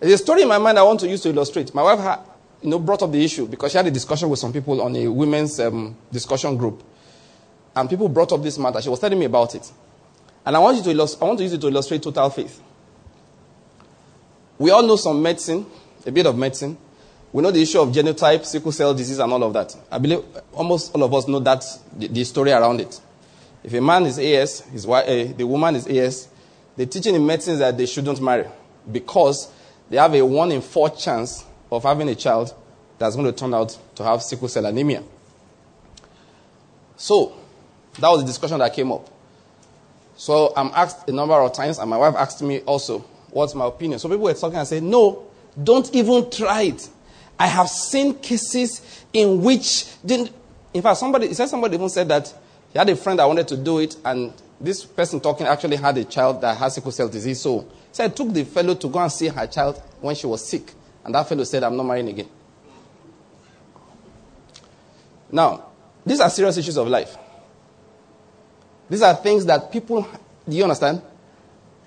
There's a story in my mind I want to use to illustrate. My wife had, you know, brought up the issue because she had a discussion with some people on a women's um, discussion group. And people brought up this matter. She was telling me about it. And I want, you to illust- I want to use it to illustrate total faith. We all know some medicine, a bit of medicine. We know the issue of genotype, sickle cell disease, and all of that. I believe almost all of us know that, the, the story around it. If a man is AS, his wife, uh, the woman is AS, the teaching in medicine is that they shouldn't marry because they have a 1 in 4 chance of having a child that's going to turn out to have sickle cell anemia. So, that was the discussion that came up. So, I'm asked a number of times, and my wife asked me also, what's my opinion? So, people were talking and said, no, don't even try it. I have seen cases in which, didn't, in fact, somebody, said somebody even said that he had a friend that wanted to do it, and this person talking actually had a child that has sickle cell disease. So, so I took the fellow to go and see her child when she was sick. And that fellow said, I'm not marrying again. Now, these are serious issues of life. These are things that people, do you understand?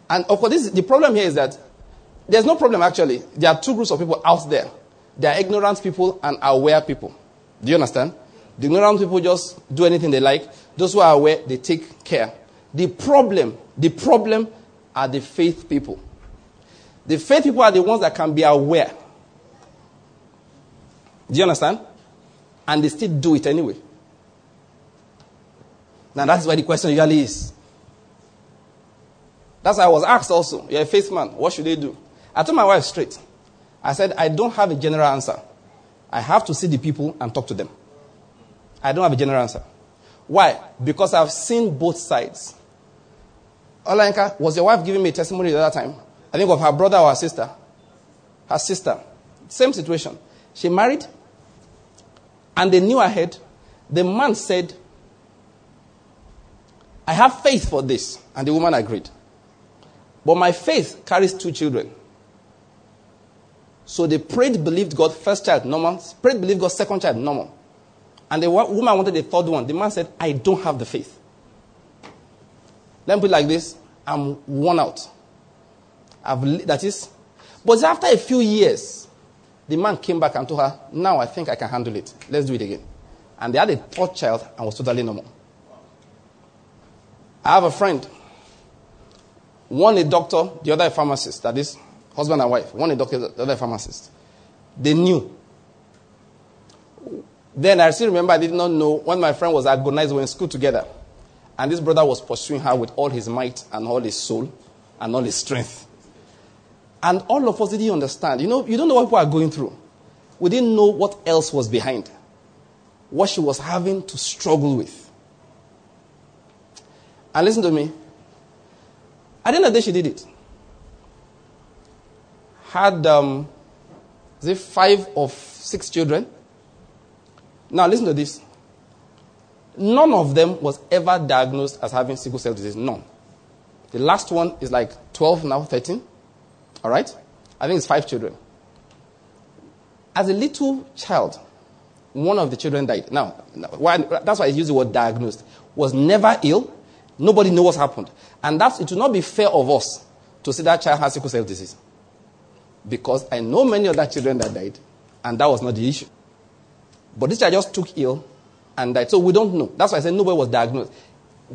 And of course, this, the problem here is that there's no problem actually. There are two groups of people out there. There are ignorant people and aware people. Do you understand? The ignorant people just do anything they like. Those who are aware, they take care. The problem, the problem are the faith people. The faith people are the ones that can be aware. Do you understand? And they still do it anyway. Now that's why the question usually is. That's why I was asked also, you're a faith man, what should they do? I told my wife straight. I said, I don't have a general answer. I have to see the people and talk to them. I don't have a general answer. Why? Because I've seen both sides. Olanka, was your wife giving me a testimony the other time? I think of her brother or her sister. Her sister. Same situation. She married, and they knew ahead. The man said, I have faith for this. And the woman agreed. But my faith carries two children. So they prayed, believed God, first child, normal. Prayed, believed God, second child, normal. And the woman wanted the third one. The man said, I don't have the faith. Let me put it like this I'm worn out. I've, that is, but after a few years, the man came back and told her, Now I think I can handle it. Let's do it again. And they had a third child and was totally normal. I have a friend. One a doctor, the other a pharmacist. That is, husband and wife. One a doctor, the other a pharmacist. They knew. Then I still remember I did not know when my friend was agonized, we were in school together. And this brother was pursuing her with all his might and all his soul and all his strength. And all of us didn't understand. You know, you don't know what people are going through. We didn't know what else was behind. What she was having to struggle with. And listen to me. At the end of the day, she did it. Had, um, is it five of six children? Now, listen to this. None of them was ever diagnosed as having sickle cell disease. None. The last one is like 12 now, 13. All right? I think it's five children. As a little child, one of the children died. Now, why, that's why I use the word diagnosed. Was never ill. Nobody knew what happened. And that's, it will not be fair of us to say that child has sickle cell disease. Because I know many other children that died, and that was not the issue. But this child just took ill and died. So we don't know. That's why I said nobody was diagnosed.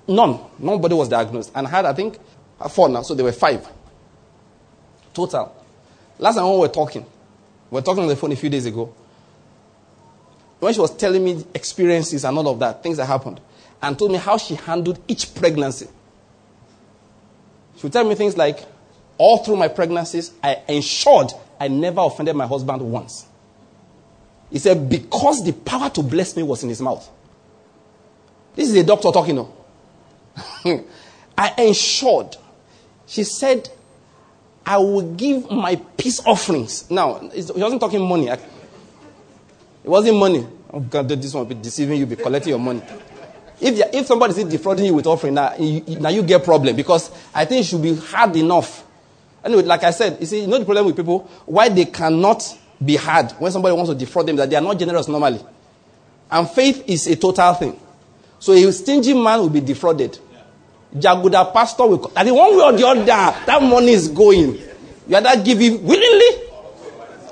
None. Nobody was diagnosed. And had, I think, four now. So there were five. Total. Last time we were talking, we were talking on the phone a few days ago. When she was telling me experiences and all of that, things that happened, and told me how she handled each pregnancy. She would tell me things like, all through my pregnancies, I ensured I never offended my husband once. He said, because the power to bless me was in his mouth. This is a doctor talking. I ensured. She said, I will give my peace offerings. Now, he wasn't talking money. It wasn't money. Oh God, this one will be deceiving you, be collecting your money. If, if somebody is defrauding you with offering, now you, now you get problem because I think it should be hard enough. Anyway, like I said, you see, you know the problem with people? Why they cannot be hard when somebody wants to defraud them, that they are not generous normally. And faith is a total thing. So a stingy man will be defrauded. Jaguda pastor will, and one way or the other, that money is going. You either give it willingly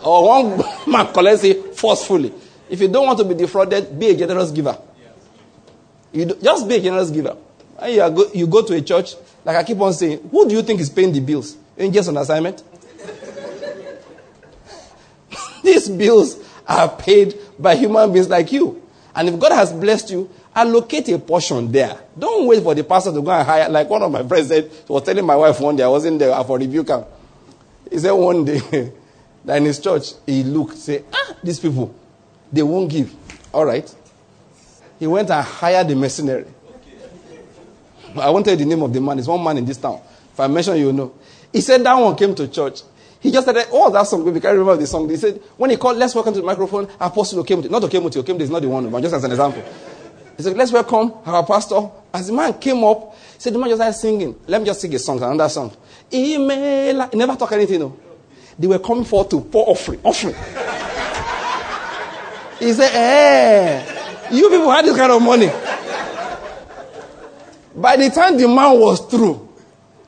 or one man collects it forcefully. If you don't want to be defrauded, be a generous giver. You do, just be a generous giver. You, go, you go to a church, like I keep on saying, who do you think is paying the bills? Angels on assignment? These bills are paid by human beings like you. And if God has blessed you, allocate a portion there. Don't wait for the pastor to go and hire. Like one of my friends said, he was telling my wife one day, I was in there for rebuke camp. He said one day that in his church, he looked, said, ah, these people, they won't give. All right. He went and hired a mercenary. I won't tell you the name of the man. It's one man in this town. If I mention, you know. He said that one came to church. He just said, oh, that song. We can't remember the song. He said, when he called, let's welcome to the microphone, Apostle Okemuti. Not Okemuti. Okemuti is not the one, but just as an example. He said, let's welcome our pastor. As the man came up, he said, the man just started singing. Let me just sing a song, another song. He never talk anything, no. They were coming forward to pour offering. Offering. he said, eh, you people had this kind of money. By the time the man was through,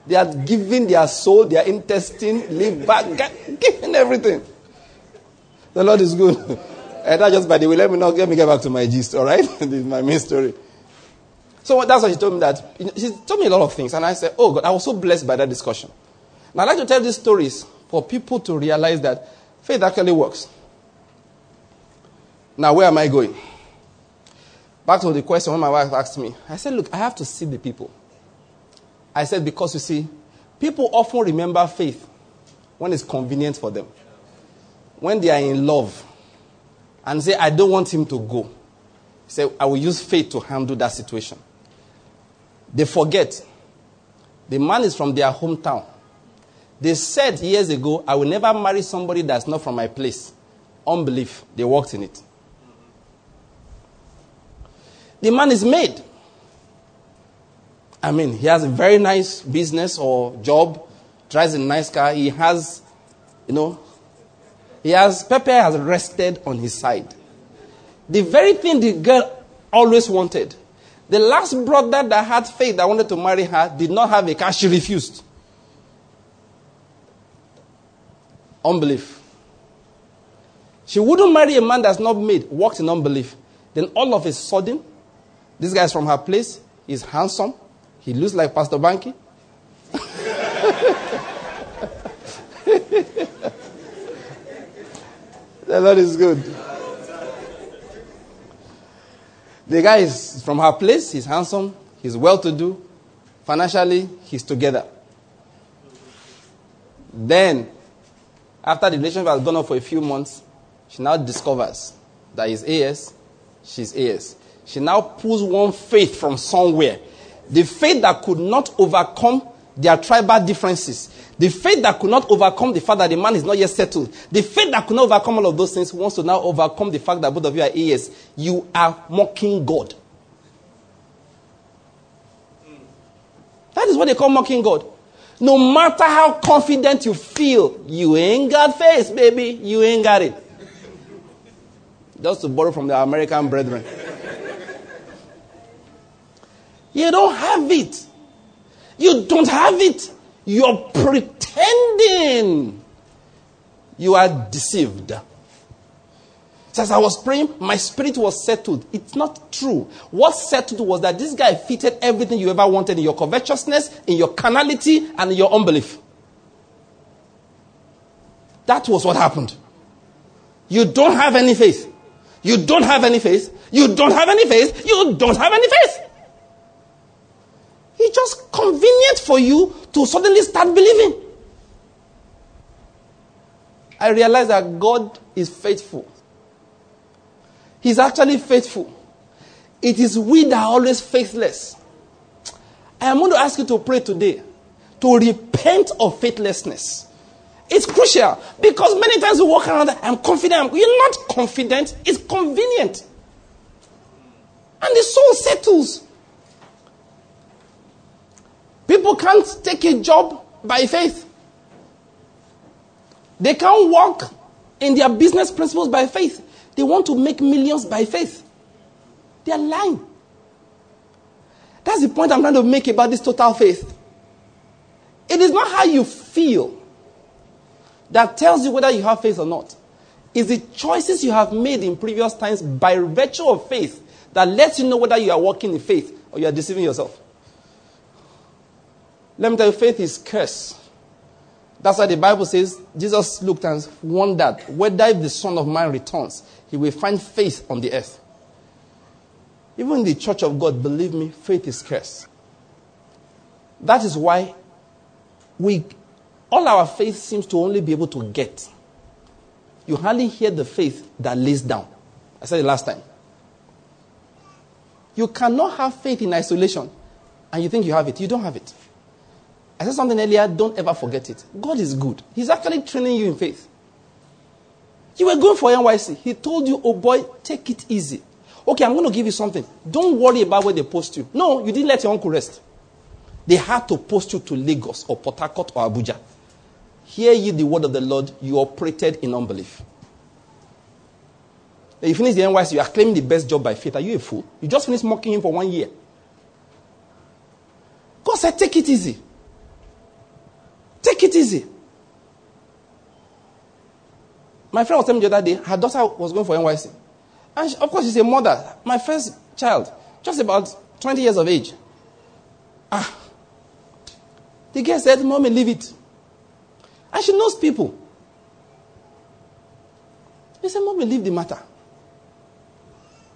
they are giving their soul, their intestine, liver, giving everything. The Lord is good. and that just by the way, let me not let me get back to my gist, all right? this is my main story. So that's what she told me that she told me a lot of things, and I said, "Oh God, I was so blessed by that discussion." Now I like to tell these stories for people to realize that faith actually works. Now, where am I going? Back to the question when my wife asked me, I said, Look, I have to see the people. I said, Because you see, people often remember faith when it's convenient for them. When they are in love and say, I don't want him to go. Say, I will use faith to handle that situation. They forget the man is from their hometown. They said years ago, I will never marry somebody that's not from my place. Unbelief. They walked in it. The man is made. I mean, he has a very nice business or job, drives a nice car. He has, you know, he has, Pepe has rested on his side. The very thing the girl always wanted. The last brother that had faith that wanted to marry her did not have a car. She refused. Unbelief. She wouldn't marry a man that's not made, walked in unbelief. Then all of a sudden, this guy is from her place. He's handsome. He looks like Pastor Banky. the Lord is good. The guy is from her place. He's handsome. He's well to do. Financially, he's together. Then, after the relationship has gone on for a few months, she now discovers that he's AS, she's AS she now pulls one faith from somewhere. The faith that could not overcome their tribal differences. The faith that could not overcome the fact that the man is not yet settled. The faith that could not overcome all of those things wants to now overcome the fact that both of you are AS. You are mocking God. That is what they call mocking God. No matter how confident you feel, you ain't got faith, baby. You ain't got it. Just to borrow from the American brethren. You don't have it. You don't have it. You're pretending. You are deceived. As I was praying, my spirit was settled. It's not true. What settled was that this guy fitted everything you ever wanted in your covetousness, in your carnality, and in your unbelief. That was what happened. You don't have any faith. You don't have any faith. You don't have any faith. You don't have any faith. It's just convenient for you to suddenly start believing. I realize that God is faithful. He's actually faithful. It is we that are always faithless. I am going to ask you to pray today to repent of faithlessness. It's crucial because many times we walk around, I'm confident. You're not confident, it's convenient. And the soul settles. People can't take a job by faith. They can't walk in their business principles by faith. They want to make millions by faith. They are lying. That's the point I'm trying to make about this total faith. It is not how you feel that tells you whether you have faith or not. It's the choices you have made in previous times by virtue of faith that lets you know whether you are walking in faith or you are deceiving yourself. Let me tell you, faith is curse. That's why the Bible says Jesus looked and wondered whether if the Son of Man returns, he will find faith on the earth. Even the church of God, believe me, faith is curse. That is why we all our faith seems to only be able to get. You hardly hear the faith that lays down. I said it last time. You cannot have faith in isolation and you think you have it. You don't have it. I said something earlier, don't ever forget it. God is good. He's actually training you in faith. You were going for NYSC. He told you, oh boy, take it easy. Okay, I'm going to give you something. Don't worry about where they post you. No, you didn't let your uncle rest. They had to post you to Lagos or Port Harcourt or Abuja. Hear ye the word of the Lord, you operated in unbelief. You finish the NYSC, you are claiming the best job by faith. Are you a fool? You just finished mocking him for one year. God said, take it easy. Take it easy. My friend was telling me the other day, her daughter was going for NYSC. And she, of course, she's a mother. My first child, just about 20 years of age. Ah. The girl said, Mommy, leave it. And she knows people. He said, Mommy, leave the matter.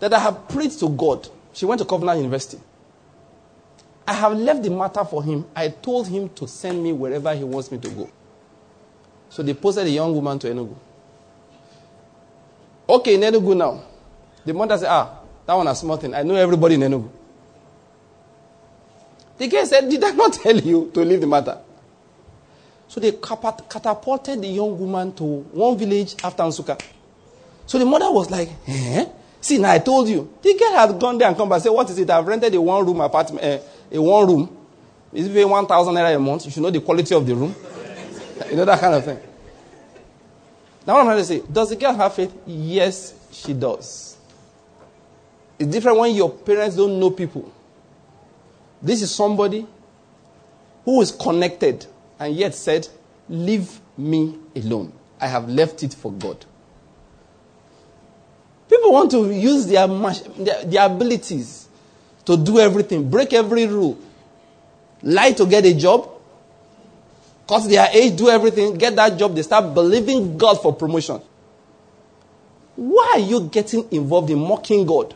That I have prayed to God. She went to Covenant University. I have left the matter for him. I told him to send me wherever he wants me to go. So they posted a young woman to Enugu. Okay, in Enugu now. The mother said, Ah, that one a small thing. I know everybody in Enugu. The guy said, Did I not tell you to leave the matter? So they catapulted the young woman to one village after Nsukka. So the mother was like, eh? See, now I told you. The girl had gone there and come back and said, What is it? I've rented a one room apartment, uh, a one room. Is paying 1,000 naira a month? You should know the quality of the room. you know, that kind of thing. Now, what I'm trying to say, does the girl have faith? Yes, she does. It's different when your parents don't know people. This is somebody who is connected and yet said, Leave me alone. I have left it for God. People want to use their, their, their abilities to do everything, break every rule, lie to get a job, cut their age, do everything, get that job, they start believing God for promotion. Why are you getting involved in mocking God?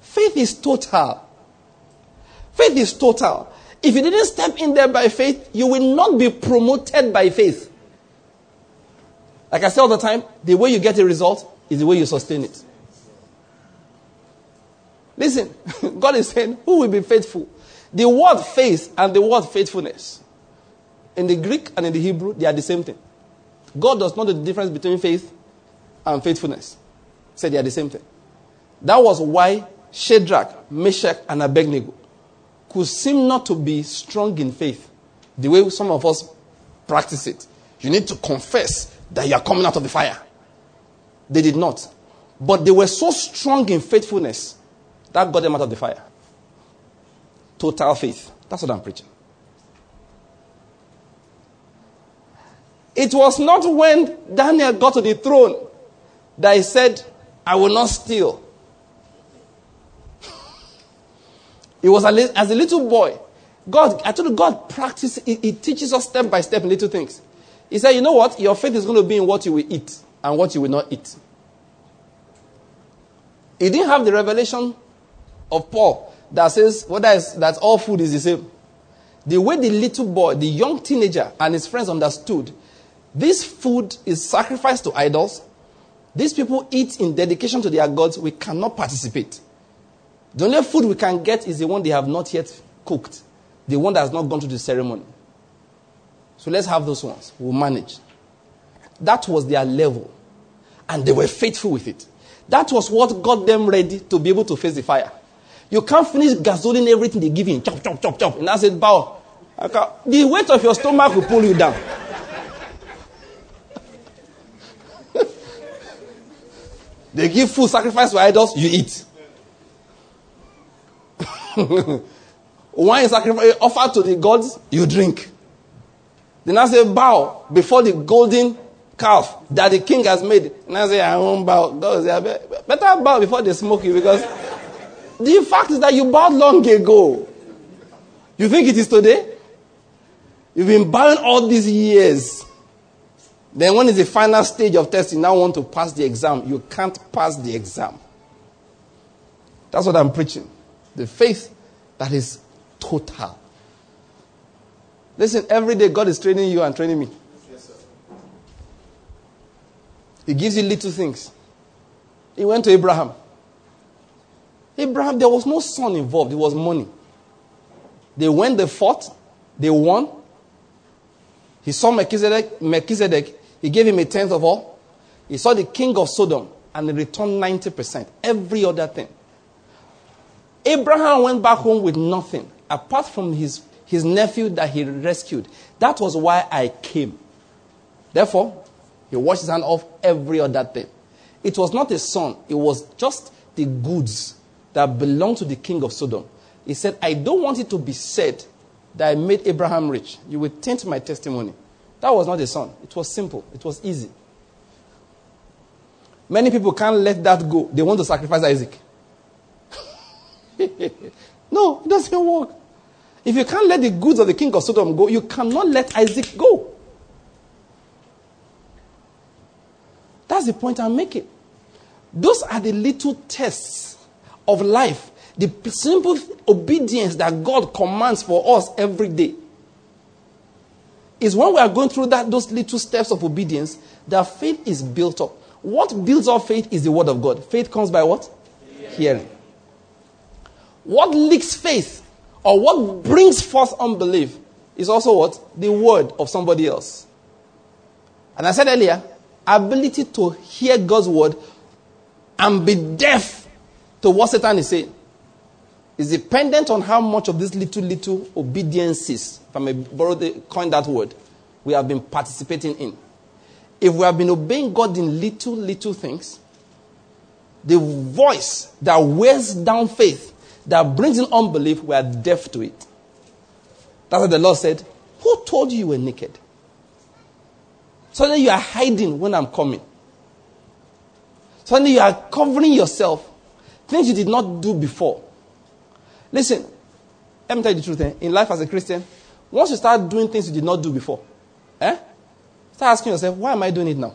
Faith is total. Faith is total. If you didn't step in there by faith, you will not be promoted by faith. Like I say all the time, the way you get a result is the way you sustain it. Listen, God is saying, who will be faithful? The word faith and the word faithfulness. In the Greek and in the Hebrew, they are the same thing. God does not know the difference between faith and faithfulness. He said they are the same thing. That was why Shadrach, Meshach, and Abednego could seem not to be strong in faith the way some of us practice it. You need to confess that you are coming out of the fire. They did not. But they were so strong in faithfulness that got them out of the fire. Total faith. That's what I'm preaching. It was not when Daniel got to the throne that he said, I will not steal. It was as a little boy. God, I told you, God practice, he, he teaches us step by step in little things. He said, you know what? Your faith is going to be in what you will eat and what you will not eat. He didn't have the revelation of Paul that says whether it's, that all food is the same. The way the little boy, the young teenager, and his friends understood this food is sacrificed to idols. These people eat in dedication to their gods. We cannot participate. The only food we can get is the one they have not yet cooked, the one that has not gone through the ceremony. So let's have those ones. We'll manage. That was their level. And they were faithful with it. That was what got them ready to be able to face the fire. You can't finish gasoline everything they give you. Chop, chop, chop, chop. And I said, bow. The weight of your stomach will pull you down. they give food sacrifice to idols, you eat. Wine sacrifice offered to the gods, you drink. Then I say bow before the golden calf that the king has made. And I say, I won't bow. God say, better bow before they smoke you because the fact is that you bowed long ago. You think it is today? You've been bowing all these years. Then when is the final stage of testing, you now want to pass the exam. You can't pass the exam. That's what I'm preaching. The faith that is total. Listen, every day God is training you and training me. Yes, he gives you little things. He went to Abraham. Abraham, there was no son involved, it was money. They went, they fought, they won. He saw Melchizedek, Melchizedek, he gave him a tenth of all. He saw the king of Sodom and he returned 90%. Every other thing. Abraham went back home with nothing apart from his, his nephew that he rescued. That was why I came. Therefore, he washed his hand off every other thing. It was not a son, it was just the goods that belonged to the king of Sodom. He said, I don't want it to be said that I made Abraham rich. You will taint my testimony. That was not a son. It was simple, it was easy. Many people can't let that go. They want to sacrifice Isaac. no, it doesn't work. If you can't let the goods of the king of Sodom go, you cannot let Isaac go. That's the point I'm making. Those are the little tests of life, the simple obedience that God commands for us every day. Is when we are going through that those little steps of obedience that faith is built up. What builds up faith is the word of God. Faith comes by what? Hearing. What leaks faith or what brings forth unbelief is also what? The word of somebody else. And I said earlier, ability to hear God's word and be deaf to what Satan is saying is dependent on how much of these little, little obediences, if I may borrow the, coin that word, we have been participating in. If we have been obeying God in little, little things, the voice that wears down faith that brings in unbelief, we are deaf to it. That's what the Lord said. Who told you you were naked? Suddenly you are hiding when I'm coming. Suddenly you are covering yourself. Things you did not do before. Listen, let me tell you the truth. Eh? In life as a Christian, once you start doing things you did not do before, eh? start asking yourself, why am I doing it now?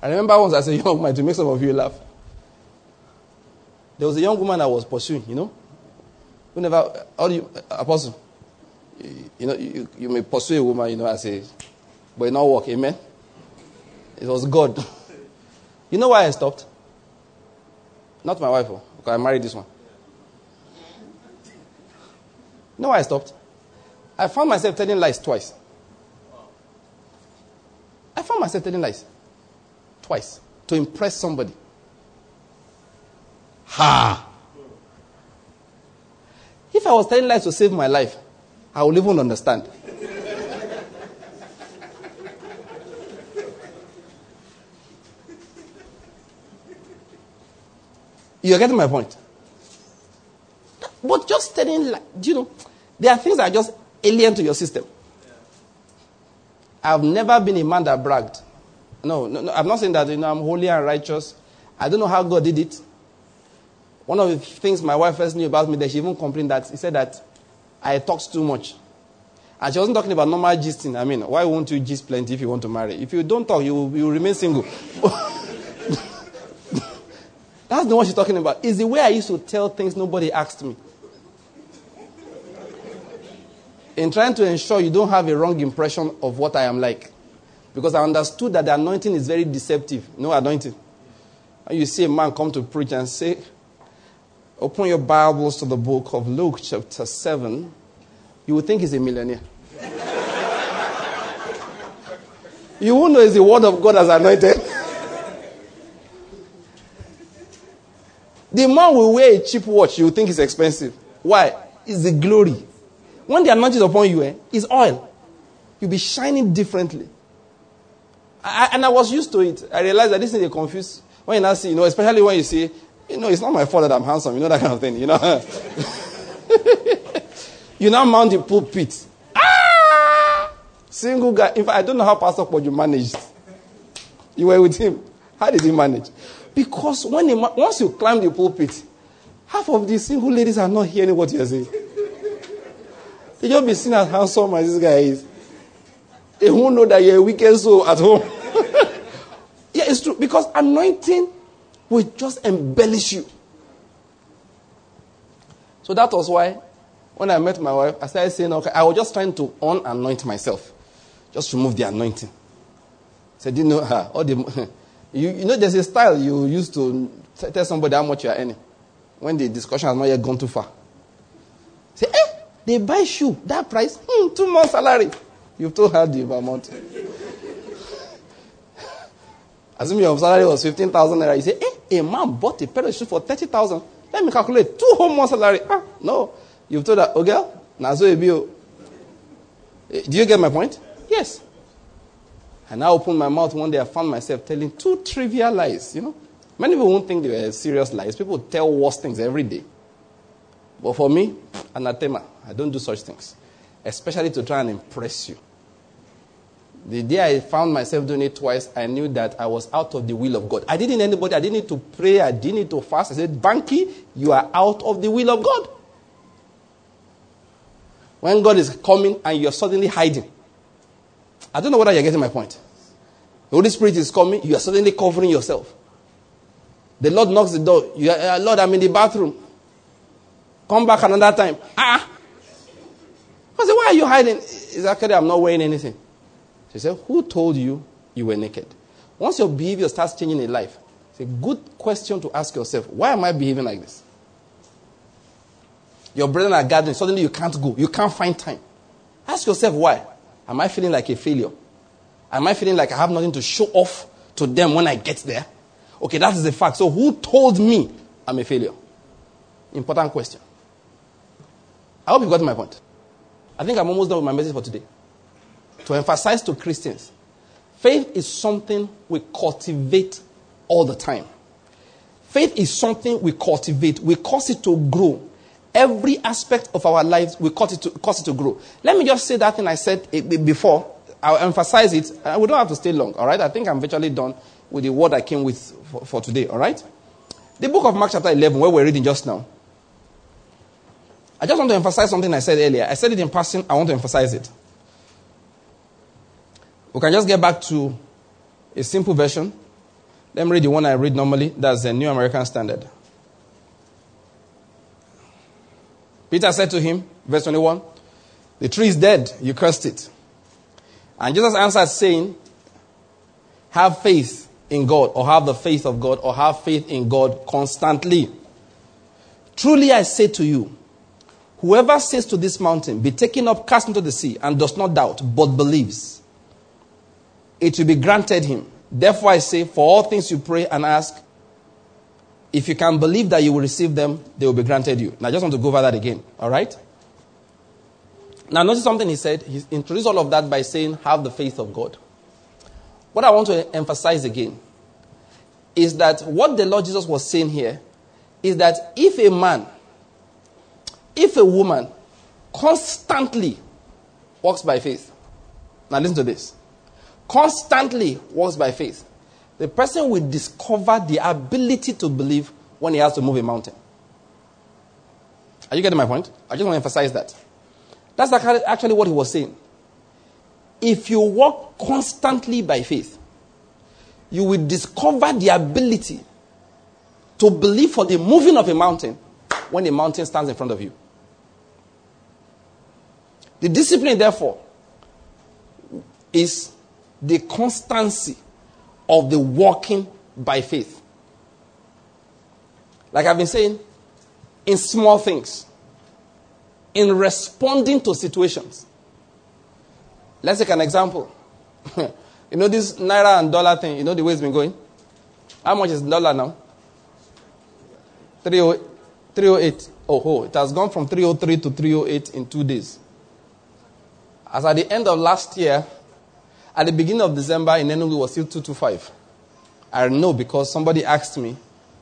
I remember once I said, young man, to make some of you laugh. There was a young woman I was pursuing, you know. Who never, how you, apostle, you know, you, you may pursue a woman, you know, I say, but it not work, amen? It was God. you know why I stopped? Not my wife, oh, because I married this one. You know why I stopped? I found myself telling lies twice. I found myself telling lies twice to impress somebody. Ha! If I was telling lies to save my life, I would even understand. You're getting my point. But just telling, like, you know, there are things that are just alien to your system. I've never been a man that bragged. No, no, no, I'm not saying that you know, I'm holy and righteous. I don't know how God did it. One of the things my wife first knew about me that she even complained that he said that I talked too much. And she wasn't talking about normal gisting. I mean, why won't you gist plenty if you want to marry? If you don't talk, you you will remain single. That's not what she's talking about. It's the way I used to tell things nobody asked me. In trying to ensure you don't have a wrong impression of what I am like. Because I understood that the anointing is very deceptive. No anointing. And you see a man come to preach and say, Open your Bibles to the book of Luke, chapter 7. You would think he's a millionaire. you won't know it's the word of God as anointed. The man will wear a cheap watch, you think it's expensive. Why? It's the glory. When the anointing is upon you, eh, it's oil. You'll be shining differently. I, and I was used to it. I realized that this is a confuse. When you now see, you know, especially when you see you know, it's not my fault that I'm handsome. You know that kind of thing. You know. you now mount the pulpit. Ah! single guy. In fact, I don't know how Pastor Poju managed. You were with him. How did he manage? Because when he, once you climb the pulpit, half of the single ladies are not hearing what you're saying. They just be seen as handsome as this guy is. They won't know that you're a wicked soul at home. yeah, it's true. Because anointing will just embellish you. So that was why when I met my wife, I started saying, okay, I was just trying to unanoint myself. Just remove the anointing. I said, you know, her, all the, you, you know, there's a style you used to tell somebody how much you are earning when the discussion has not yet gone too far. Say, eh, they buy shoe, that price, hmm, two months salary. You've told her the amount. Assume your salary was 15,000 naira. You say, eh, a man bought a pair of shoes for 30,000. Let me calculate. Two whole months salary. Ah, no. You've told her, oh girl, Nazo Ebio. Eh, do you get my point? Yes. And I opened my mouth one day, I found myself telling two trivial lies, you know. Many people won't think they were serious lies. People tell worse things every day. But for me, anathema, I don't do such things, especially to try and impress you. The day I found myself doing it twice, I knew that I was out of the will of God. I didn't need anybody, I didn't need to pray, I didn't need to fast. I said, Banky, you are out of the will of God. When God is coming and you're suddenly hiding. I don't know whether you're getting my point. The Holy Spirit is coming, you are suddenly covering yourself. The Lord knocks the door. You are, uh, Lord, I'm in the bathroom. Come back another time. Ah. I said, Why are you hiding? Exactly, I'm not wearing anything. She said, Who told you you were naked? Once your behavior starts changing in life, it's a good question to ask yourself why am I behaving like this? Your brethren are gathering, suddenly you can't go, you can't find time. Ask yourself why. Am I feeling like a failure? Am I feeling like I have nothing to show off to them when I get there? Okay, that is the fact. So who told me I'm a failure? Important question. I hope you got my point. I think I'm almost done with my message for today to emphasize to Christians faith is something we cultivate all the time. Faith is something we cultivate, we cause it to grow. Every aspect of our lives, we cause it to, cause it to grow. Let me just say that thing I said eh, before. I'll emphasize it. Uh, we don't have to stay long, all right? I think I'm virtually done with the word I came with for, for today, all right? The book of Mark, chapter 11, where we're reading just now. I just want to emphasize something I said earlier. I said it in passing, I want to emphasize it. We can just get back to a simple version. Let me read the one I read normally. That's the New American Standard. Peter said to him, verse 21, The tree is dead, you cursed it. And Jesus answered, saying, Have faith in God, or have the faith of God, or have faith in God constantly. Truly I say to you, whoever says to this mountain, Be taken up, cast into the sea, and does not doubt, but believes it will be granted him. Therefore, I say, for all things you pray and ask, if you can believe that you will receive them, they will be granted you. Now, I just want to go over that again. All right? Now, notice something he said. He introduced all of that by saying, have the faith of God. What I want to emphasize again is that what the Lord Jesus was saying here is that if a man, if a woman constantly walks by faith, now listen to this constantly walks by faith, the person will discover the ability to believe when he has to move a mountain. Are you getting my point? I just want to emphasize that. That's actually what he was saying. If you walk constantly by faith, you will discover the ability to believe for the moving of a mountain when a mountain stands in front of you. The discipline, therefore, is the constancy of the walking by faith. Like I've been saying, in small things, in responding to situations. Let's take an example. you know this naira and dollar thing, you know the way it's been going? How much is dollar now? 308. Oh, oh, it has gone from 303 to 308 in two days. As at the end of last year, at the beginning of December in Enugu was still 225. I know because somebody asked me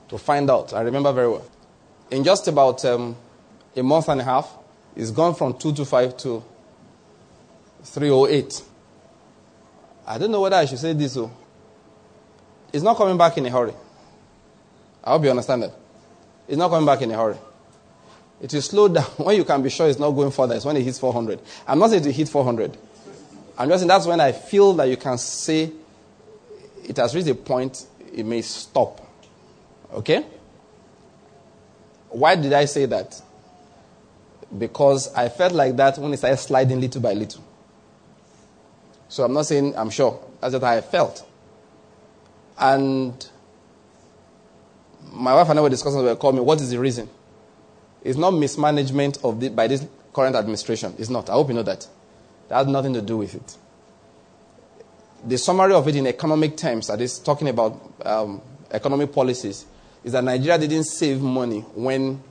to find out. I remember very well. In just about um, a month and a half, it's gone from 225 to 308. I don't know whether I should say this. So, it's not coming back in a hurry. I hope you understand that. It's not coming back in a hurry. It will slow down. When you can be sure it's not going further, it's when it hits 400. I'm not saying to hit 400. I'm just saying that's when I feel that you can say it has reached a point, it may stop. Okay? Why did I say that? Because I felt like that when it started sliding little by little. So I'm not saying I'm sure. That's what I felt. And my wife and I were discussing, they called me, what is the reason? It's not mismanagement of the, by this current administration. It's not. I hope you know that. That has nothing to do with it. The summary of it in economic terms, that is talking about um, economic policies, is that Nigeria didn't save money when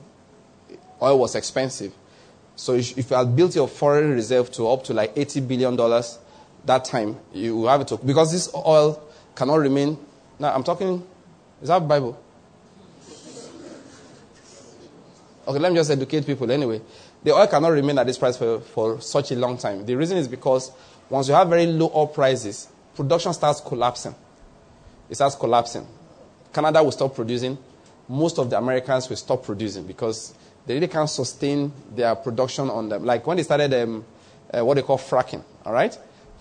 oil was expensive. So if you had built your foreign reserve to up to like $80 billion that time, you will have to, because this oil cannot remain. Now, I'm talking, is that Bible? Okay, let me just educate people anyway. The oil cannot remain at this price for, for such a long time. The reason is because once you have very low oil prices, production starts collapsing. It starts collapsing. Canada will stop producing. Most of the Americans will stop producing because they really can't sustain their production on them. Like when they started um, uh, what they call fracking, all right?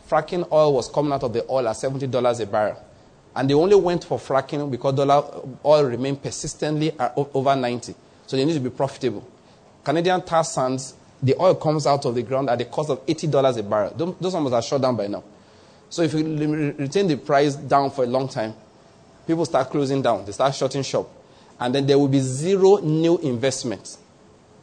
Fracking oil was coming out of the oil at $70 a barrel. And they only went for fracking because dollar oil remained persistently over 90. So they need to be profitable. Canadian tar sands, the oil comes out of the ground at the cost of $80 a barrel. Those numbers are shut down by now. So if you retain the price down for a long time, people start closing down. They start shutting shop. And then there will be zero new investment.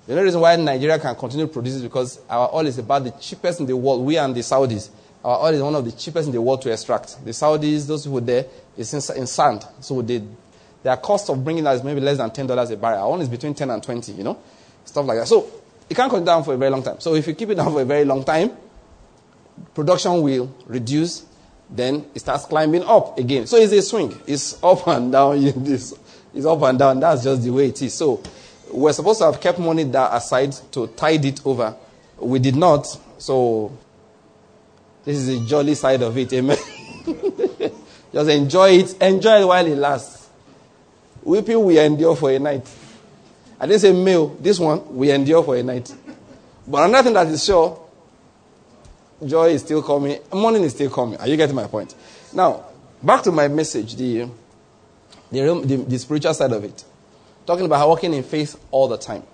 The only reason why Nigeria can continue to produce is because our oil is about the cheapest in the world. We and the Saudis. Our oil is one of the cheapest in the world to extract. The Saudis, those who were there, is in, in sand. So they, their cost of bringing that is maybe less than $10 a barrel. Our own is between 10 and 20, you know? Stuff like that. So it can't come down for a very long time. So if you keep it down for a very long time, production will reduce, then it starts climbing up again. So it's a swing. It's up and down. This it's up and down. That's just the way it is. So we're supposed to have kept money that aside to tide it over. We did not. So this is the jolly side of it. Amen. just enjoy it. Enjoy it while it lasts. Weeping we endure for a night. I didn't say male. This one we endure for a night. But another thing that is sure Joy is still coming. Morning is still coming. Are you getting my point? Now, back to my message, the, the, the, the spiritual side of it. Talking about walking in faith all the time.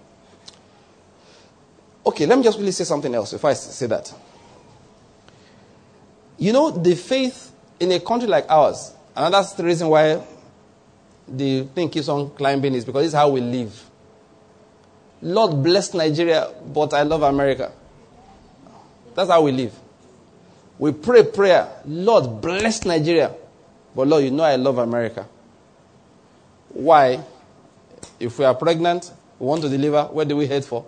Okay, let me just really say something else before I say that. You know, the faith in a country like ours, and that's the reason why the thing keeps on climbing is because it's how we live. Lord bless Nigeria, but I love America. That's how we live. We pray prayer, Lord, bless Nigeria. But Lord, you know I love America. Why? If we are pregnant, we want to deliver, where do we head for?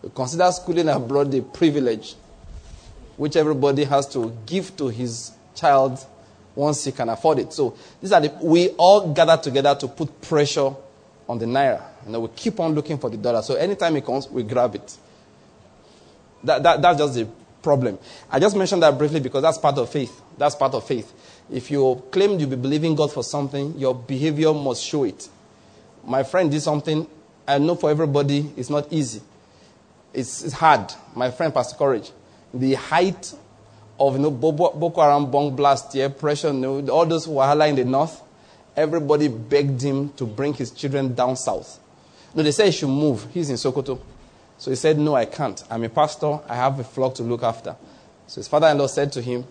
We consider schooling abroad a privilege which everybody has to give to his child once he can afford it. So these are the, we all gather together to put pressure on the naira. And we keep on looking for the dollar. So anytime it comes, we grab it. That, that, that's just the problem. I just mentioned that briefly because that's part of faith. That's part of faith. If you claim to be believing God for something, your behavior must show it. My friend did something. I know for everybody it's not easy. It's, it's hard. My friend, Pastor Courage, the height of you know, Boko Haram bomb blast, yeah, pressure, you know, all those wahala in the north, everybody begged him to bring his children down south. No, they said he should move. He's in Sokoto. So he said, No, I can't. I'm a pastor. I have a flock to look after. So his father in law said to him,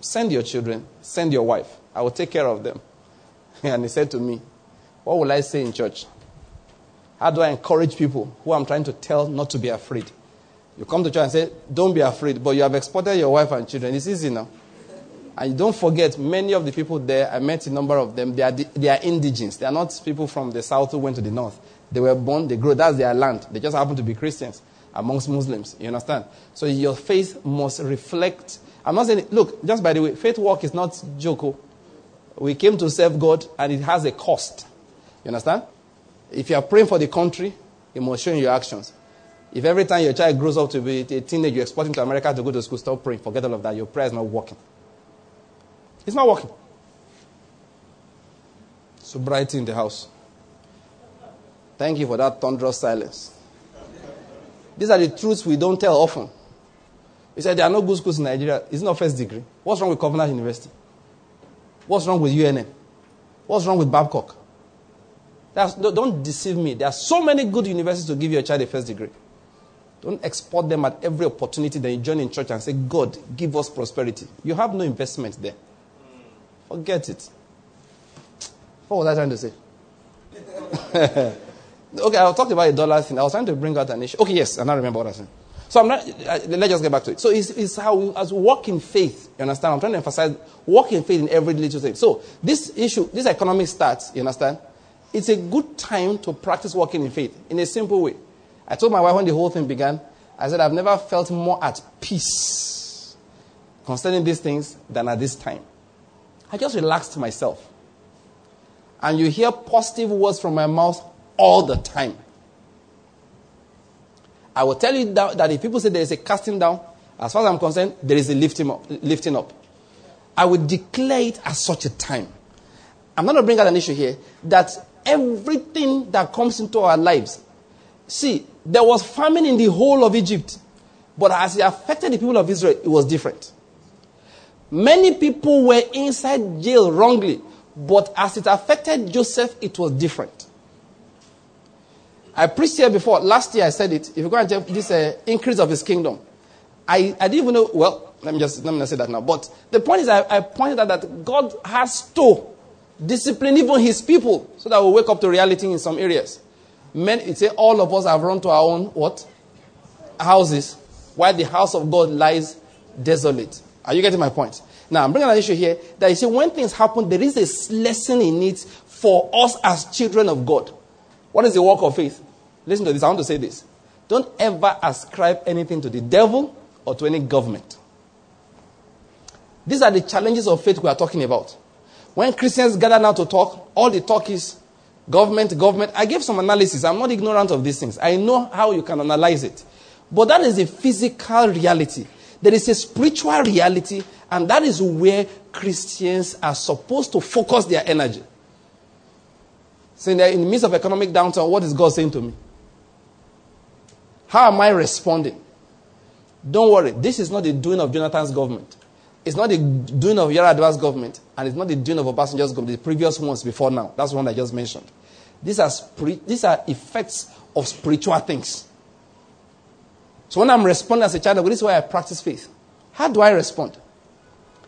Send your children, send your wife. I will take care of them. And he said to me, What will I say in church? How do I encourage people who I'm trying to tell not to be afraid? You come to church and say, Don't be afraid, but you have exported your wife and children. It's easy now. And don't forget, many of the people there, I met a number of them, they are, they are indigens. They are not people from the south who went to the north. They were born, they grew, that's their land. They just happen to be Christians amongst Muslims. You understand? So your faith must reflect. I'm not saying, look, just by the way, faith work is not joko. Oh. We came to serve God and it has a cost. You understand? If you are praying for the country, you must show in your actions. If every time your child grows up to be a teenager, you export him to America to go to school, stop praying, forget all of that. Your prayer is not working. It's not working. Sobriety in the house. Thank you for that thunderous silence. These are the truths we don't tell often. We said there are no good schools in Nigeria. It's not first degree. What's wrong with Covenant University? What's wrong with UNN? What's wrong with Babcock? That's, don't deceive me. There are so many good universities to give your child a first degree. Don't export them at every opportunity that you join in church and say, God, give us prosperity. You have no investment there. Forget it. What was I trying to say? okay, I talked about a dollar thing. I was trying to bring out an issue. Okay, yes, I remember what I said. So I'm not, uh, let's just get back to it. So it's, it's how we, as we walk in faith, you understand? I'm trying to emphasize walk in faith in every little thing. So this issue, this economic starts, you understand? It's a good time to practice walking in faith in a simple way. I told my wife when the whole thing began, I said, I've never felt more at peace concerning these things than at this time. I just relaxed myself. And you hear positive words from my mouth all the time. I will tell you that, that if people say there is a casting down, as far as I'm concerned, there is a lifting up. Lifting up. I will declare it at such a time. I'm not going to bring out an issue here that everything that comes into our lives, see, there was famine in the whole of Egypt, but as it affected the people of Israel, it was different. Many people were inside jail wrongly, but as it affected Joseph, it was different. I preached here before. Last year I said it. If you go and check this uh, increase of his kingdom, I, I didn't even know. Well, let me just let me not say that now. But the point is, I, I pointed out that God has to discipline even his people so that we wake up to reality in some areas. Men, it say all of us have run to our own what houses, while the house of God lies desolate. Are you getting my point? Now I'm bringing an issue here that you see when things happen, there is a lesson in it for us as children of God. What is the work of faith? Listen to this. I want to say this. Don't ever ascribe anything to the devil or to any government. These are the challenges of faith we are talking about. When Christians gather now to talk, all the talk is government, government. I gave some analysis. I'm not ignorant of these things. I know how you can analyze it. But that is a physical reality. There is a spiritual reality, and that is where Christians are supposed to focus their energy. So, in the, in the midst of economic downturn, what is God saying to me? How am I responding? Don't worry, this is not the doing of Jonathan's government. It's not the doing of Yar'Adua's government, and it's not the doing of Obasanjo's government, the previous ones before now. That's one I just mentioned. These are, these are effects of spiritual things. So when I'm responding as a child of God, this is why I practice faith. How do I respond?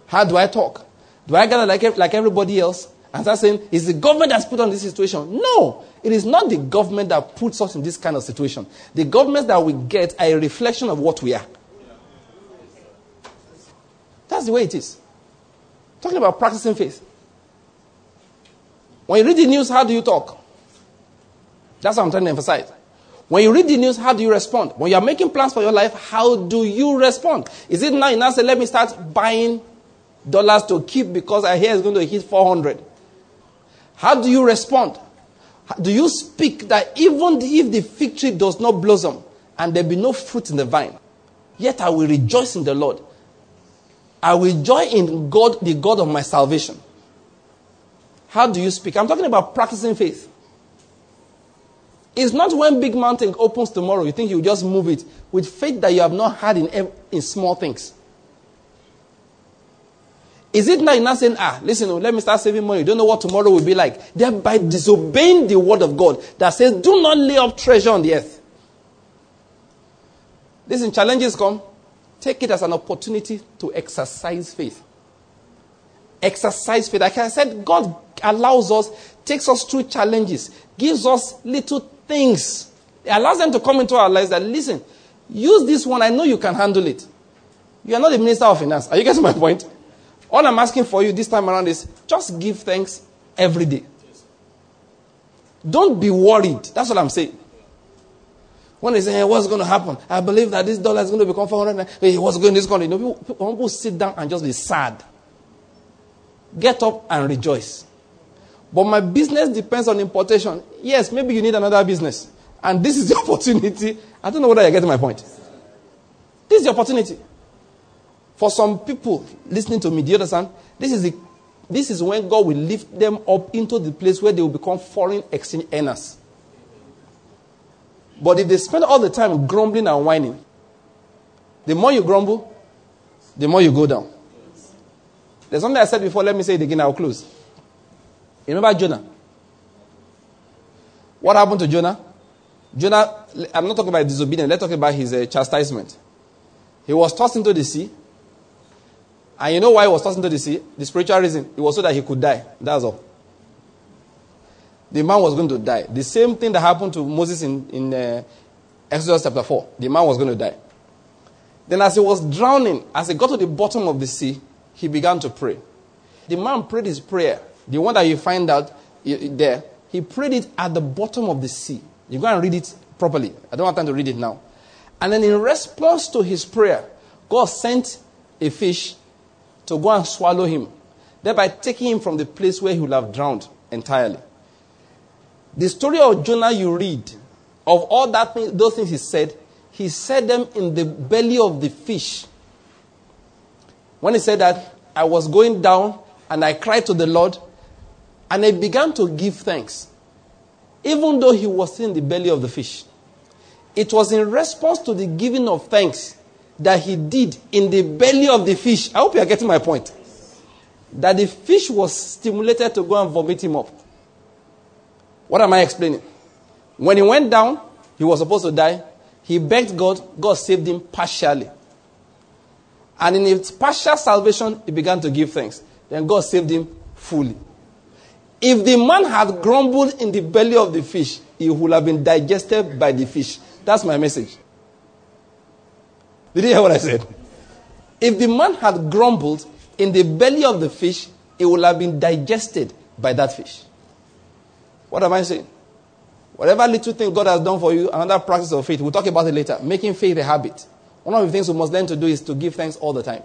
How do I talk? Do I gather like, like everybody else and start saying, is the government that's put on this situation? No, it is not the government that puts us in this kind of situation. The governments that we get are a reflection of what we are. That's the way it is. Talking about practicing faith. When you read the news, how do you talk? That's what I'm trying to emphasize. When you read the news, how do you respond? When you are making plans for your life, how do you respond? Is it now you now say, let me start buying dollars to keep because I hear it's going to hit 400? How do you respond? Do you speak that even if the fig tree does not blossom and there be no fruit in the vine, yet I will rejoice in the Lord? I will joy in God, the God of my salvation. How do you speak? I'm talking about practicing faith. It's not when big mountain opens tomorrow, you think you just move it with faith that you have not had in, in small things. Is it you're not saying, ah, listen, oh, let me start saving money. You don't know what tomorrow will be like. Thereby disobeying the word of God that says, do not lay up treasure on the earth. Listen, challenges come. Take it as an opportunity to exercise faith. Exercise faith. Like I said, God allows us, takes us through challenges, gives us little things. It allows them to come into our lives that, listen, use this one. I know you can handle it. You are not the minister of finance. Are you getting my point? All I'm asking for you this time around is just give thanks every day. Don't be worried. That's what I'm saying. When they say, hey, what's going to happen? I believe that this dollar is going to become 400. Hey, what's going to this country? You know, people, people sit down and just be sad. Get up and rejoice. But my business depends on importation. Yes, maybe you need another business. And this is the opportunity. I don't know whether you're getting my point. This is the opportunity. For some people listening to me, do you understand? This is, the, this is when God will lift them up into the place where they will become foreign exchange earners. But if they spend all the time grumbling and whining, the more you grumble, the more you go down. There's something I said before, let me say it again, I'll close. You remember Jonah? What happened to Jonah? Jonah, I'm not talking about disobedience, let's talk about his uh, chastisement. He was tossed into the sea. And you know why he was tossed into the sea? The spiritual reason. It was so that he could die. That's all. The man was going to die. The same thing that happened to Moses in, in uh, Exodus chapter 4. The man was going to die. Then, as he was drowning, as he got to the bottom of the sea, he began to pray. The man prayed his prayer. The one that you find out there, he prayed it at the bottom of the sea. You go and read it properly. I don't have time to read it now. And then, in response to his prayer, God sent a fish to go and swallow him, thereby taking him from the place where he would have drowned entirely. The story of Jonah you read, of all that those things he said, he said them in the belly of the fish. When he said that, I was going down and I cried to the Lord and he began to give thanks. Even though he was in the belly of the fish. It was in response to the giving of thanks that he did in the belly of the fish. I hope you are getting my point. That the fish was stimulated to go and vomit him up. What am I explaining? When he went down, he was supposed to die. He begged God. God saved him partially. And in his partial salvation, he began to give thanks. Then God saved him fully. If the man had grumbled in the belly of the fish, he would have been digested by the fish. That's my message. Did you hear what I said? If the man had grumbled in the belly of the fish, it would have been digested by that fish. What am I saying? Whatever little thing God has done for you, another practice of faith, we'll talk about it later. Making faith a habit. One of the things we must learn to do is to give thanks all the time.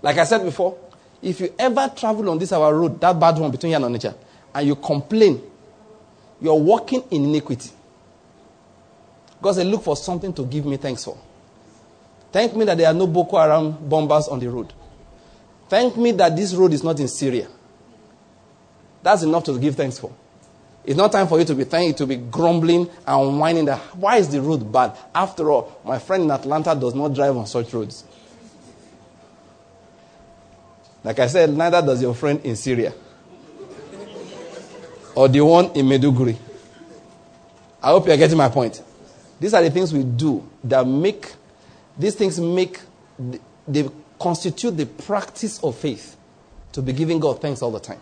Like I said before, if you ever travel on this our road, that bad one between here and Onitsha, and you complain, you're walking in iniquity. God said, look for something to give me thanks for. Thank me that there are no Boko Haram bombers on the road. Thank me that this road is not in Syria. That's enough to give thanks for. It's not time for you to be thinking, to be grumbling and whining that why is the road bad? After all, my friend in Atlanta does not drive on such roads. Like I said, neither does your friend in Syria. or the one in Maiduguri. I hope you're getting my point. These are the things we do that make, these things make, they constitute the practice of faith to be giving God thanks all the time.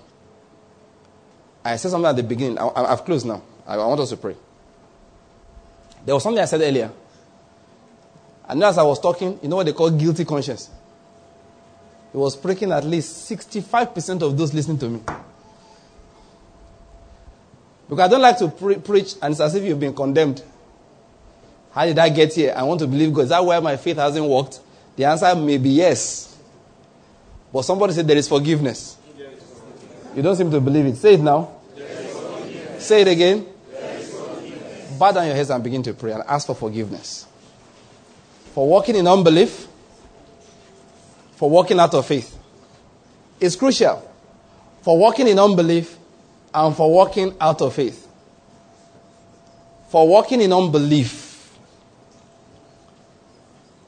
I said something at the beginning. I, have closed now. I, I want us to pray. There was something I said earlier. And as I was talking, you know what they call guilty conscience? It was breaking at least 65% of those listening to me. Because I don't like to pre- preach and it's as if you've been condemned. How did I get here? I want to believe God. Is that why my faith hasn't worked? The answer may be yes. But somebody said there is forgiveness. You don't seem to believe it. Say it now. Say it again. Bow down your heads and begin to pray and ask for forgiveness. For walking in unbelief, for walking out of faith. It's crucial. For walking in unbelief and for walking out of faith. For walking in unbelief,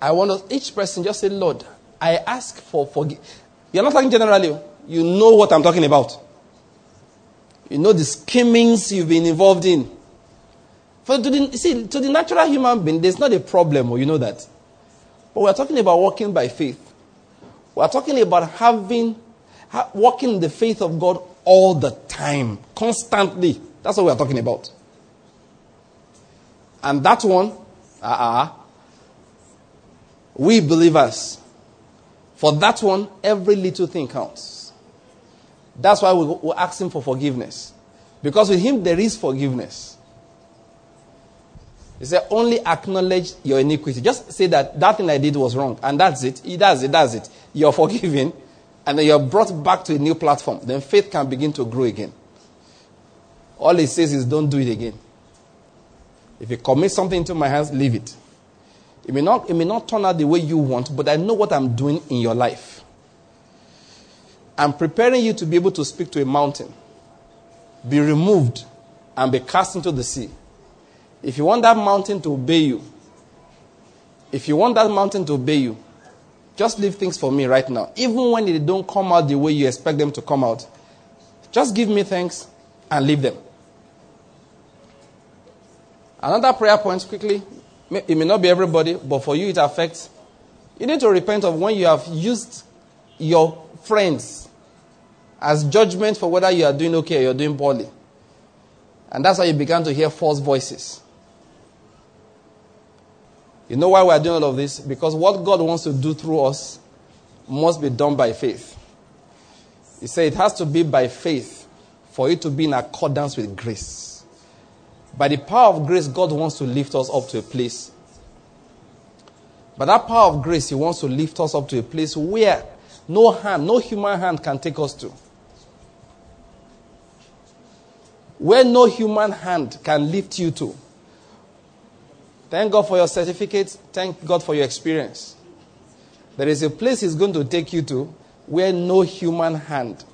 I want us, each person just say, Lord, I ask for forgiveness. You're not talking generally oh. you know what I'm talking about. You know the schemings you've been involved in. For to the, see, to the natural human being, there's not a problem, or oh, you know that. But we're talking about walking by faith. We're talking about having, walking in the faith of God all the time, constantly. That's what we're talking about. And that one, uh-uh, we believers, for that one, every little thing counts. That's why we, ask Him for forgiveness. Because with Him there is forgiveness. He said, only acknowledge your iniquity. Just say that that thing I did was wrong. And that's it. He does it, does it. You're forgiven. And then you're brought back to a new platform. Then faith can begin to grow again. All he says is don't do it again. If you commit something into my hands, leave it. It may, not, it may not turn out the way you want, but I know what I'm doing in your life. I'm preparing you to be able to speak to a mountain, be removed, and be cast into the sea. If you want that mountain to obey you, if you want that mountain to obey you, just leave things for me right now. Even when they don't come out the way you expect them to come out, just give me thanks and leave them. Another prayer point quickly. It may not be everybody, but for you it affects. You need to repent of when you have used your friends as judgment for whether you are doing okay or you're doing poorly. And that's how you began to hear false voices. You know why we are doing all of this? Because what God wants to do through us must be done by faith. He said it has to be by faith for it to be in accordance with grace. By the power of grace, God wants to lift us up to a place. By that power of grace, He wants to lift us up to a place where no hand, no human hand can take us to. Where no human hand can lift you to. Thank God for your certificate. Thank God for your experience. There is a place He's going to take you to where no human hand,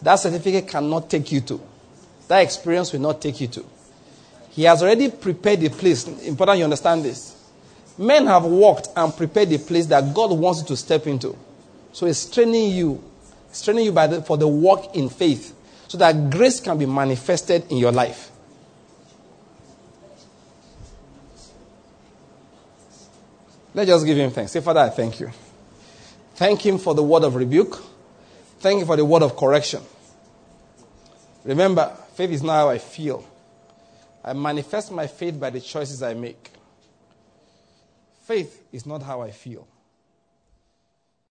that certificate cannot take you to. That experience will not take you to. He has already prepared a place. Important you understand this. Men have walked and prepared a place that God wants you to step into. So He's training you, training you by the, for the walk in faith so that grace can be manifested in your life. Let's just give him thanks. Say, Father, I thank you. Thank him for the word of rebuke. Thank you for the word of correction. Remember, faith is not how I feel. I manifest my faith by the choices I make. Faith is not how I feel.